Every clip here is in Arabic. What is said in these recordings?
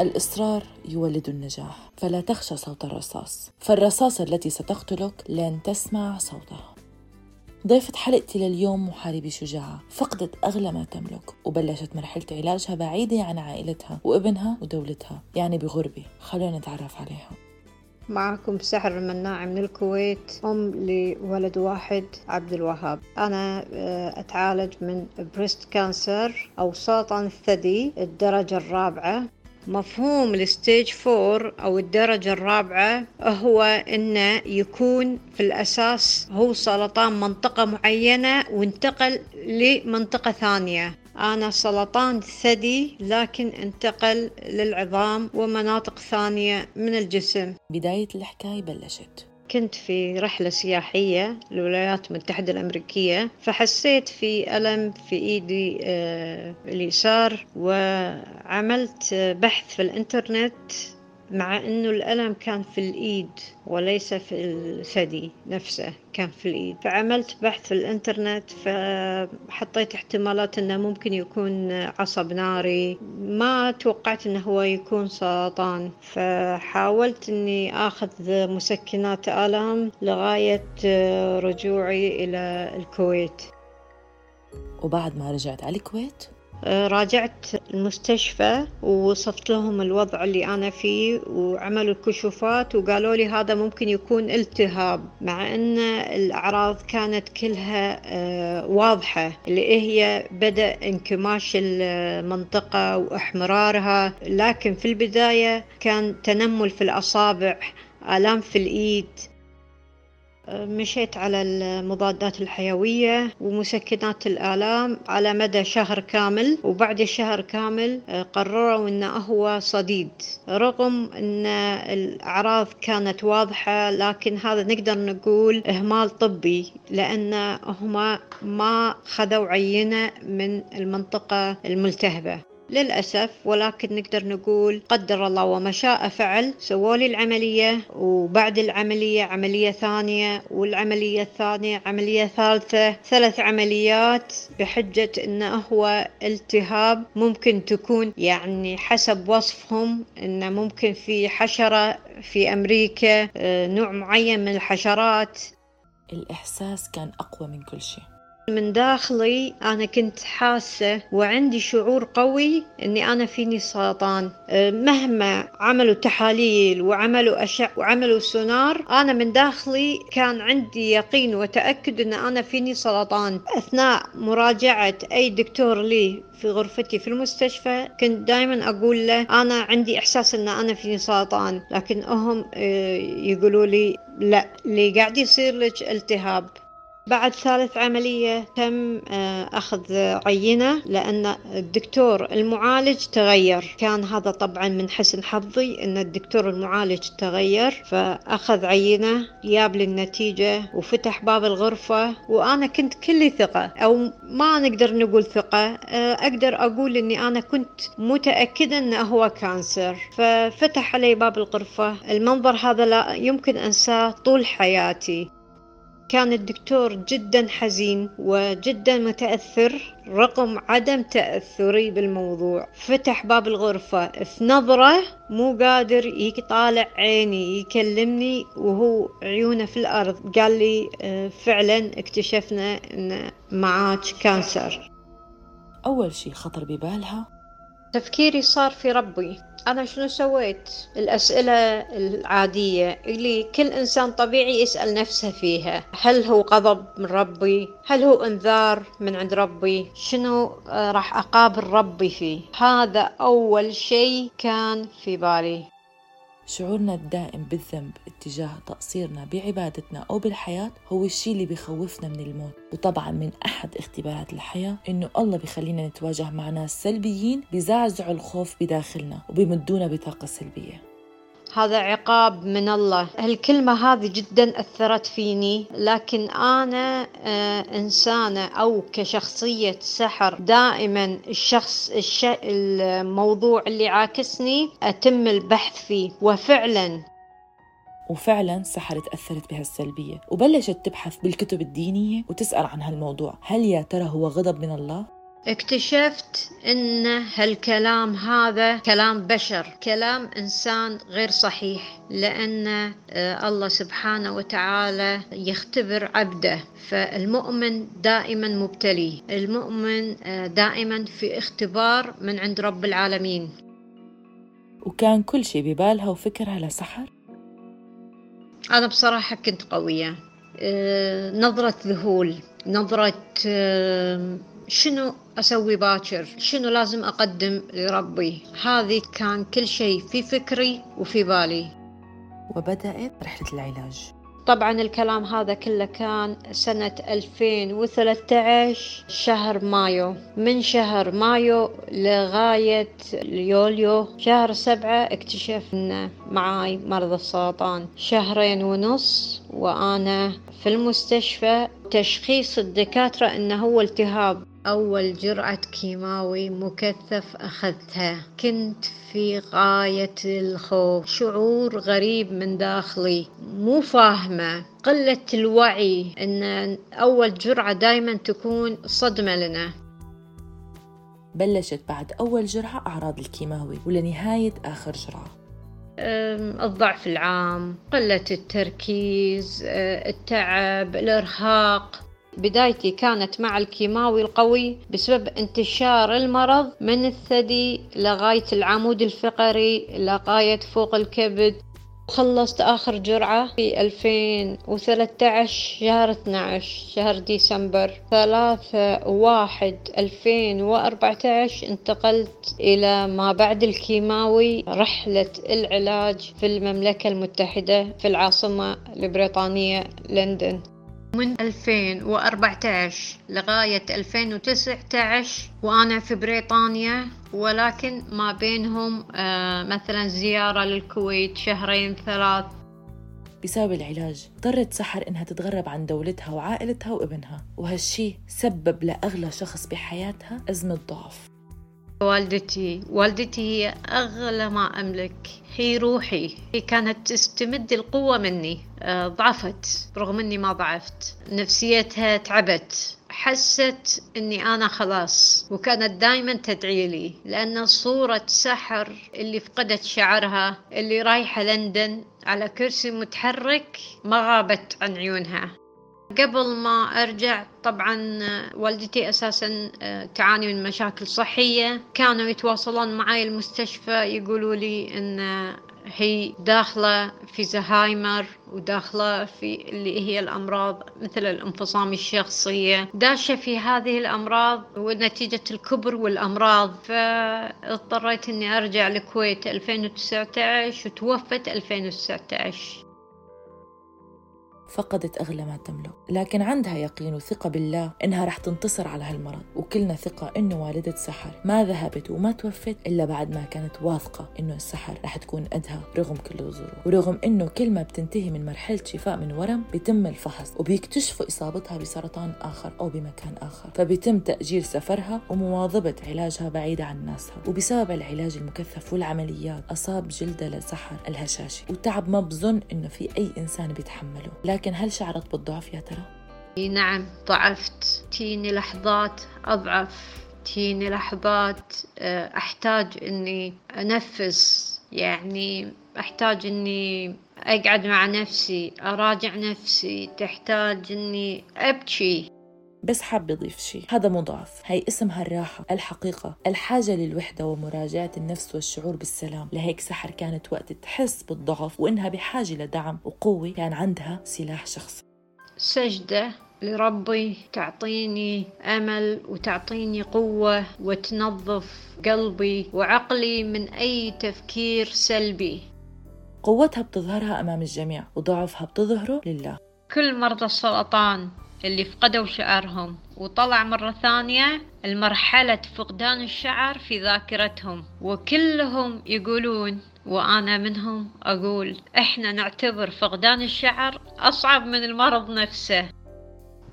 الإصرار يولد النجاح فلا تخشى صوت الرصاص. فالرصاصة التي ستقتلك لن تسمع صوتها. ضيفة حلقتي لليوم محاربة شجاعة. فقدت أغلى ما تملك وبلشت مرحلة علاجها بعيدة عن عائلتها وابنها ودولتها يعني بغربة خلونا نتعرف عليها. معكم سحر المناع من الكويت أم لولد واحد عبد الوهاب. أنا آه، أتعالج من breast cancer أو سرطان الثدي الدرجة الرابعة. مفهوم ال stage four أو الدرجة الرابعة هو أنه يكون في الأساس هو سرطان منطقة معينة وانتقل لمنطقة ثانية. أنا سرطان ثدي لكن انتقل للعظام ومناطق ثانية من الجسم. بداية الحكاية بلشت. كنت في رحلة سياحية للولايات المتحدة الأمريكية فحسيت في ألم في إيدي آه، اليسار وعملت بحث في الإنترنت مع أنه الألم كان في الإيد وليس في الثدي نفسه كان في الإيد. فعملت بحث في الإنترنت فحطيت احتمالات أنه ممكن يكون عصب ناري. ما توقعت أنه هو يكون سرطان فحاولت أني أخذ مسكنات آلام لغاية رجوعي إلى الكويت. وبعد ما رجعت على الكويت راجعت المستشفى ووصفت لهم الوضع اللي أنا فيه وعملوا الكشوفات وقالوا لي هذا ممكن يكون التهاب مع أن الأعراض كانت كلها آه، واضحة اللي هي بدأ انكماش المنطقة وإحمرارها. لكن في البداية كان تنمل في الأصابع آلام في الإيد. مشيت على المضادات الحيوية ومسكنات الآلام على مدى شهر كامل وبعد الشهر كامل آه، قرروا أنه هو صديد. رغم أن الأعراض كانت واضحة لكن هذا نقدر نقول إهمال طبي لأن هما ما خذوا عينة من المنطقة الملتهبة. للأسف ولكن نقدر نقول قدر الله وما شاء فعل سووا لي العملية وبعد العملية عملية ثانية والعملية الثانية عملية ثالثة ثلاث عمليات بحجة انه هو التهاب ممكن تكون يعني حسب وصفهم انه ممكن في حشرة في أمريكا آه، نوع معين من الحشرات. الإحساس كان أقوى من كل شيء. من داخلي أنا كنت حاسة وعندي شعور قوي أني أنا فيني سرطان. أه، مهما عملوا تحاليل وعملوا أشع وعملوا سونار أنا من داخلي كان عندي يقين وتأكد أن أنا فيني سرطان. أثناء مراجعة أي دكتور لي في غرفتي في المستشفى كنت دائما أقول له أنا عندي إحساس أن أنا فيني سرطان. لكن هم أه، يقولوا لي لا اللي قاعد يصير لك التهاب. بعد ثالث عملية تم آه، أخذ عينة لأن الدكتور المعالج تغير. كان هذا طبعا من حسن حظي أن الدكتور المعالج تغير فأخذ عينة جاب لي النتيجة وفتح باب الغرفة وأنا كنت كلي ثقة أو ما نقدر نقول ثقة آه، أقدر أقول أني أنا كنت متأكدة أنه هو كانسر. ففتح علي باب الغرفة. المنظر هذا لا يمكن أنساه طول حياتي. كان الدكتور جدا حزين وجدا متأثر رغم عدم تأثري بالموضوع. فتح باب الغرفة في نظرة مو قادر يطالع عيني يكلمني وهو عيونه في الأرض. قال لي آه، فعلا اكتشفنا أن معاك cancer. أول شي خطر ببالها تفكيري صار في ربي. أنا شنو سويت؟ الأسئلة العادية اللي كل إنسان طبيعي يسأل نفسه فيها. هل هو غضب من ربي؟ هل هو إنذار من عند ربي؟ شنو آه، راح أقابل ربي فيه؟ هذا أول شيء كان في بالي. شعورنا الدائم بالذنب اتجاه تقصيرنا بعبادتنا أو بالحياة هو الشيء اللي بخوفنا من الموت. وطبعا من أحد اختبارات الحياة إنه الله بخلينا نتواجه مع ناس سلبيين بزعزعوا الخوف بداخلنا وبيمدونا بطاقة سلبية. هذا عقاب من الله. الكلمة هذه جدا أثرت فيني لكن أنا آه، إنسانة أو كشخصية سحر دائما الشخص الش... الموضوع اللي عاكسني أتم البحث فيه. وفعلا. وفعلا سحر تأثرت بهالسلبية. وبلشت تبحث بالكتب الدينية وتسأل عن هالموضوع. هل يا ترى هو غضب من الله؟ اكتشفت إن هالكلام هذا كلام بشر كلام إنسان غير صحيح لأن آه، الله سبحانه وتعالى يختبر عبده فالمؤمن دائما مبتلي المؤمن آه، دائما في اختبار من عند رب العالمين. وكان كل شيء ببالها وفكرها لسحر؟ أنا بصراحة كنت قوية. آه، نظرة ذهول نظرة شنو أسوي باكر. شنو لازم أقدم لربي؟ هذه كان كل شيء في فكري وفي بالي. وبدأت رحلة العلاج. طبعا الكلام هذا كله كان سنة 2013 شهر مايو. من شهر مايو لغاية يوليو شهر سبعة اكتشفنا معاي مرض السرطان. شهرين ونص وأنا في المستشفى. تشخيص الدكاترة أنه هو التهاب. أول جرعة كيماوي مكثف أخذتها. كنت في غاية الخوف. شعور غريب من داخلي. مو فاهمة. قلة الوعي أن أول جرعة دايما تكون صدمة لنا. بلشت بعد أول جرعة أعراض الكيماوي ولنهاية آخر جرعة. الضعف العام قلة التركيز التعب الإرهاق. بدايتي كانت مع الكيماوي القوي بسبب انتشار المرض من الثدي لغاية العمود الفقري لغاية فوق الكبد. خلصت آخر جرعة في 2013 شهر 12 شهر ديسمبر. ثلاثة واحد 2014 انتقلت إلى ما بعد الكيماوي رحلة العلاج في المملكة المتحدة في العاصمة البريطانية لندن. من 2014 لغاية 2019 وأنا في بريطانيا ولكن ما بينهم آه، مثلا زيارة للكويت شهرين ثلاث. بسبب العلاج اضطرت سحر إنها تتغرب عن دولتها وعائلتها وابنها وهالشي سبب لأغلى شخص بحياتها أزمة ضعف. والدتي. والدتي هي أغلى ما أملك. هي روحي. هي كانت تستمد القوة مني. آه، ضعفت. رغم أني ما ضعفت. نفسيتها تعبت. حست إني أنا خلاص. وكانت دائما تدعي لي. لأن صورة سحر اللي فقدت شعرها اللي رايحة لندن على كرسي متحرك ما غابت عن عيونها. قبل ما أرجع طبعا والدتي أساسا آه، تعاني من مشاكل صحية. كانوا يتواصلون معي المستشفى يقولوا لي أن هي داخلة في زهايمر وداخلة في اللي هي الأمراض مثل الانفصام الشخصية. داشة في هذه الأمراض ونتيجة الكبر والأمراض. فاضطريت أني أرجع الكويت 2019 وتوفت 2019 فقدت أغلى ما تملك لكن عندها يقين وثقة بالله إنها رح تنتصر على هالمرض. وكلنا ثقة إنه والدة سحر. ما ذهبت وما توفت إلا بعد ما كانت واثقة إنه السحر رح تكون قدها رغم كل الظروف. ورغم إنه كل ما بتنتهي من مرحلة شفاء من ورم بيتم الفحص وبيكتشفوا إصابتها بسرطان آخر أو بمكان آخر. فبيتم تأجيل سفرها ومواظبة علاجها بعيدة عن ناسها. وبسبب العلاج المكثف والعمليات أصاب جلدها لسحر الهشاشي وتعب ما بظن إنه في أي إنسان بيتحمله. لكن هل شعرت بالضعف يا ترى؟ نعم ضعفت. تيني لحظات أضعف. تيني لحظات آه، أحتاج إني أنفس. يعني أحتاج إني أقعد مع نفسي أراجع نفسي. تحتاج إني أبكي. بس حاب يضيف شيء هذا مو ضعف هي اسمها الراحة الحقيقة الحاجة للوحدة ومراجعة النفس والشعور بالسلام. لهيك سحر كانت وقت تحس بالضعف وإنها بحاجة لدعم وقوة كان عندها سلاح شخصي. سجدة لربي تعطيني أمل وتعطيني قوة وتنظف قلبي وعقلي من أي تفكير سلبي. قوتها بتظهرها أمام الجميع وضعفها بتظهره لله. كل مرضى السرطان اللي فقدوا شعرهم وطلع مرة ثانية المرحلة فقدان الشعر في ذاكرتهم وكلهم يقولون وأنا منهم أقول إحنا نعتبر فقدان الشعر أصعب من المرض نفسه.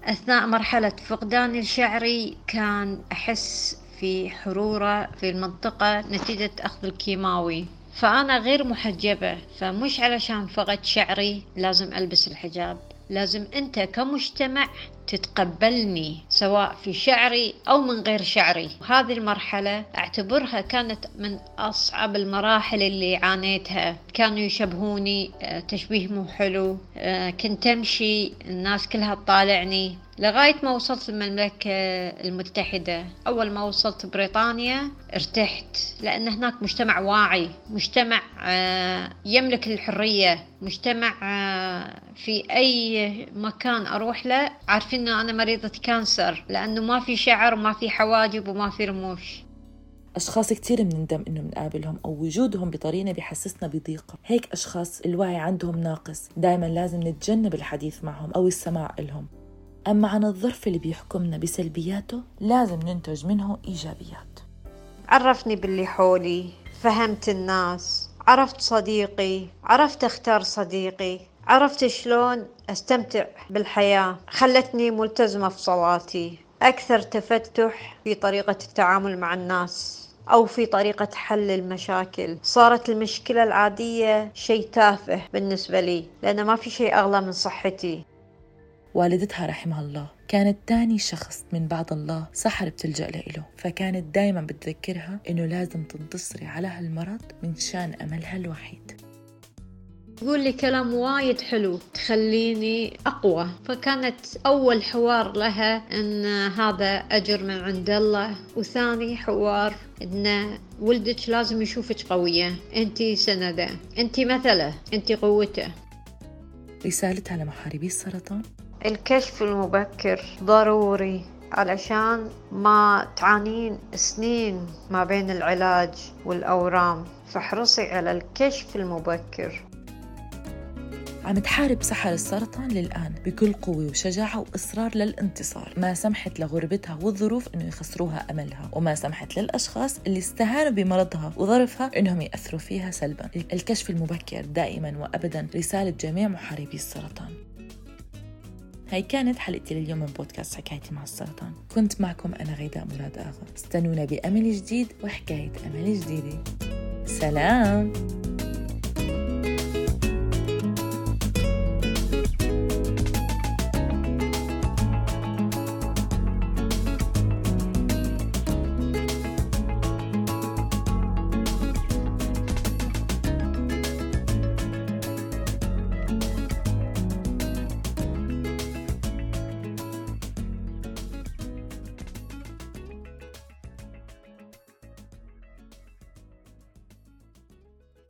أثناء مرحلة فقدان الشعري كان أحس في حرورة في المنطقة نتيجة أخذ الكيماوي. فأنا غير محجبة فمش علشان فقدت شعري لازم ألبس الحجاب. لازم أنت كمجتمع تتقبلني سواء في شعري أو من غير شعري. هذه المرحلة أعتبرها كانت من أصعب المراحل اللي عانيتها. كانوا يشبهوني آه، تشبيه مو حلو آه، كنت أمشي الناس كلها تطالعني. لغاية ما وصلت المملكة المتحدة. أول ما وصلت بريطانيا ارتحت لأن هناك مجتمع واعي مجتمع آه، يملك الحرية مجتمع آه، في أي مكان أروح له عارفين أنه أنا مريضة كانسر لأنه ما في شعر وما في حواجب وما في رموش. أشخاص كتير بنندم إنه بنقابلهم أو وجودهم بطريقنا بحسسنا بضيقة هيك أشخاص الوعي عندهم ناقص. دايما لازم نتجنب الحديث معهم أو السماع إلهم. أما عن الظرف اللي بيحكمنا بسلبياته لازم ننتج منه إيجابيات. عرفني باللي حولي فهمت الناس عرفت صديقي عرفت أختار صديقي عرفت شلون أستمتع بالحياة. خلتني ملتزمة في صلاتي. أكثر تفتح في طريقة التعامل مع الناس أو في طريقة حل المشاكل. صارت المشكلة العادية شيء تافه بالنسبة لي لأن ما في شيء أغلى من صحتي. والدتها رحمها الله. كانت تاني شخص من بعد الله سحر بتلجأ له فكانت دايما بتذكرها إنه لازم تنتصري على هالمرض من شان أملها الوحيد. تقول لي كلام وايد حلو تخليني أقوى. فكانت أول حوار لها أن هذا أجر من عند الله وثاني حوار أن ولدك لازم يشوفك قوية. أنت سندة أنت مثلة أنت قوتة. رسالتها لمحاربي السرطان. الكشف المبكر ضروري علشان ما تعانين سنين ما بين العلاج والأورام فاحرصي على الكشف المبكر. عم تحارب سحر السرطان للآن بكل قوة وشجاعة وإصرار للانتصار. ما سمحت لغربتها والظروف إنه يخسروها أملها وما سمحت للأشخاص اللي استهانوا بمرضها وظرفها إنهم يأثروا فيها سلبا. الكشف المبكر دائما وأبدا رسالة جميع محاربي السرطان. هاي كانت حلقتي لليوم من بودكاست حكايتي مع السرطان. كنت معكم أنا غيداء مراد آغا. استنونا بأمل جديد وحكاية أمل جديدة. سلام!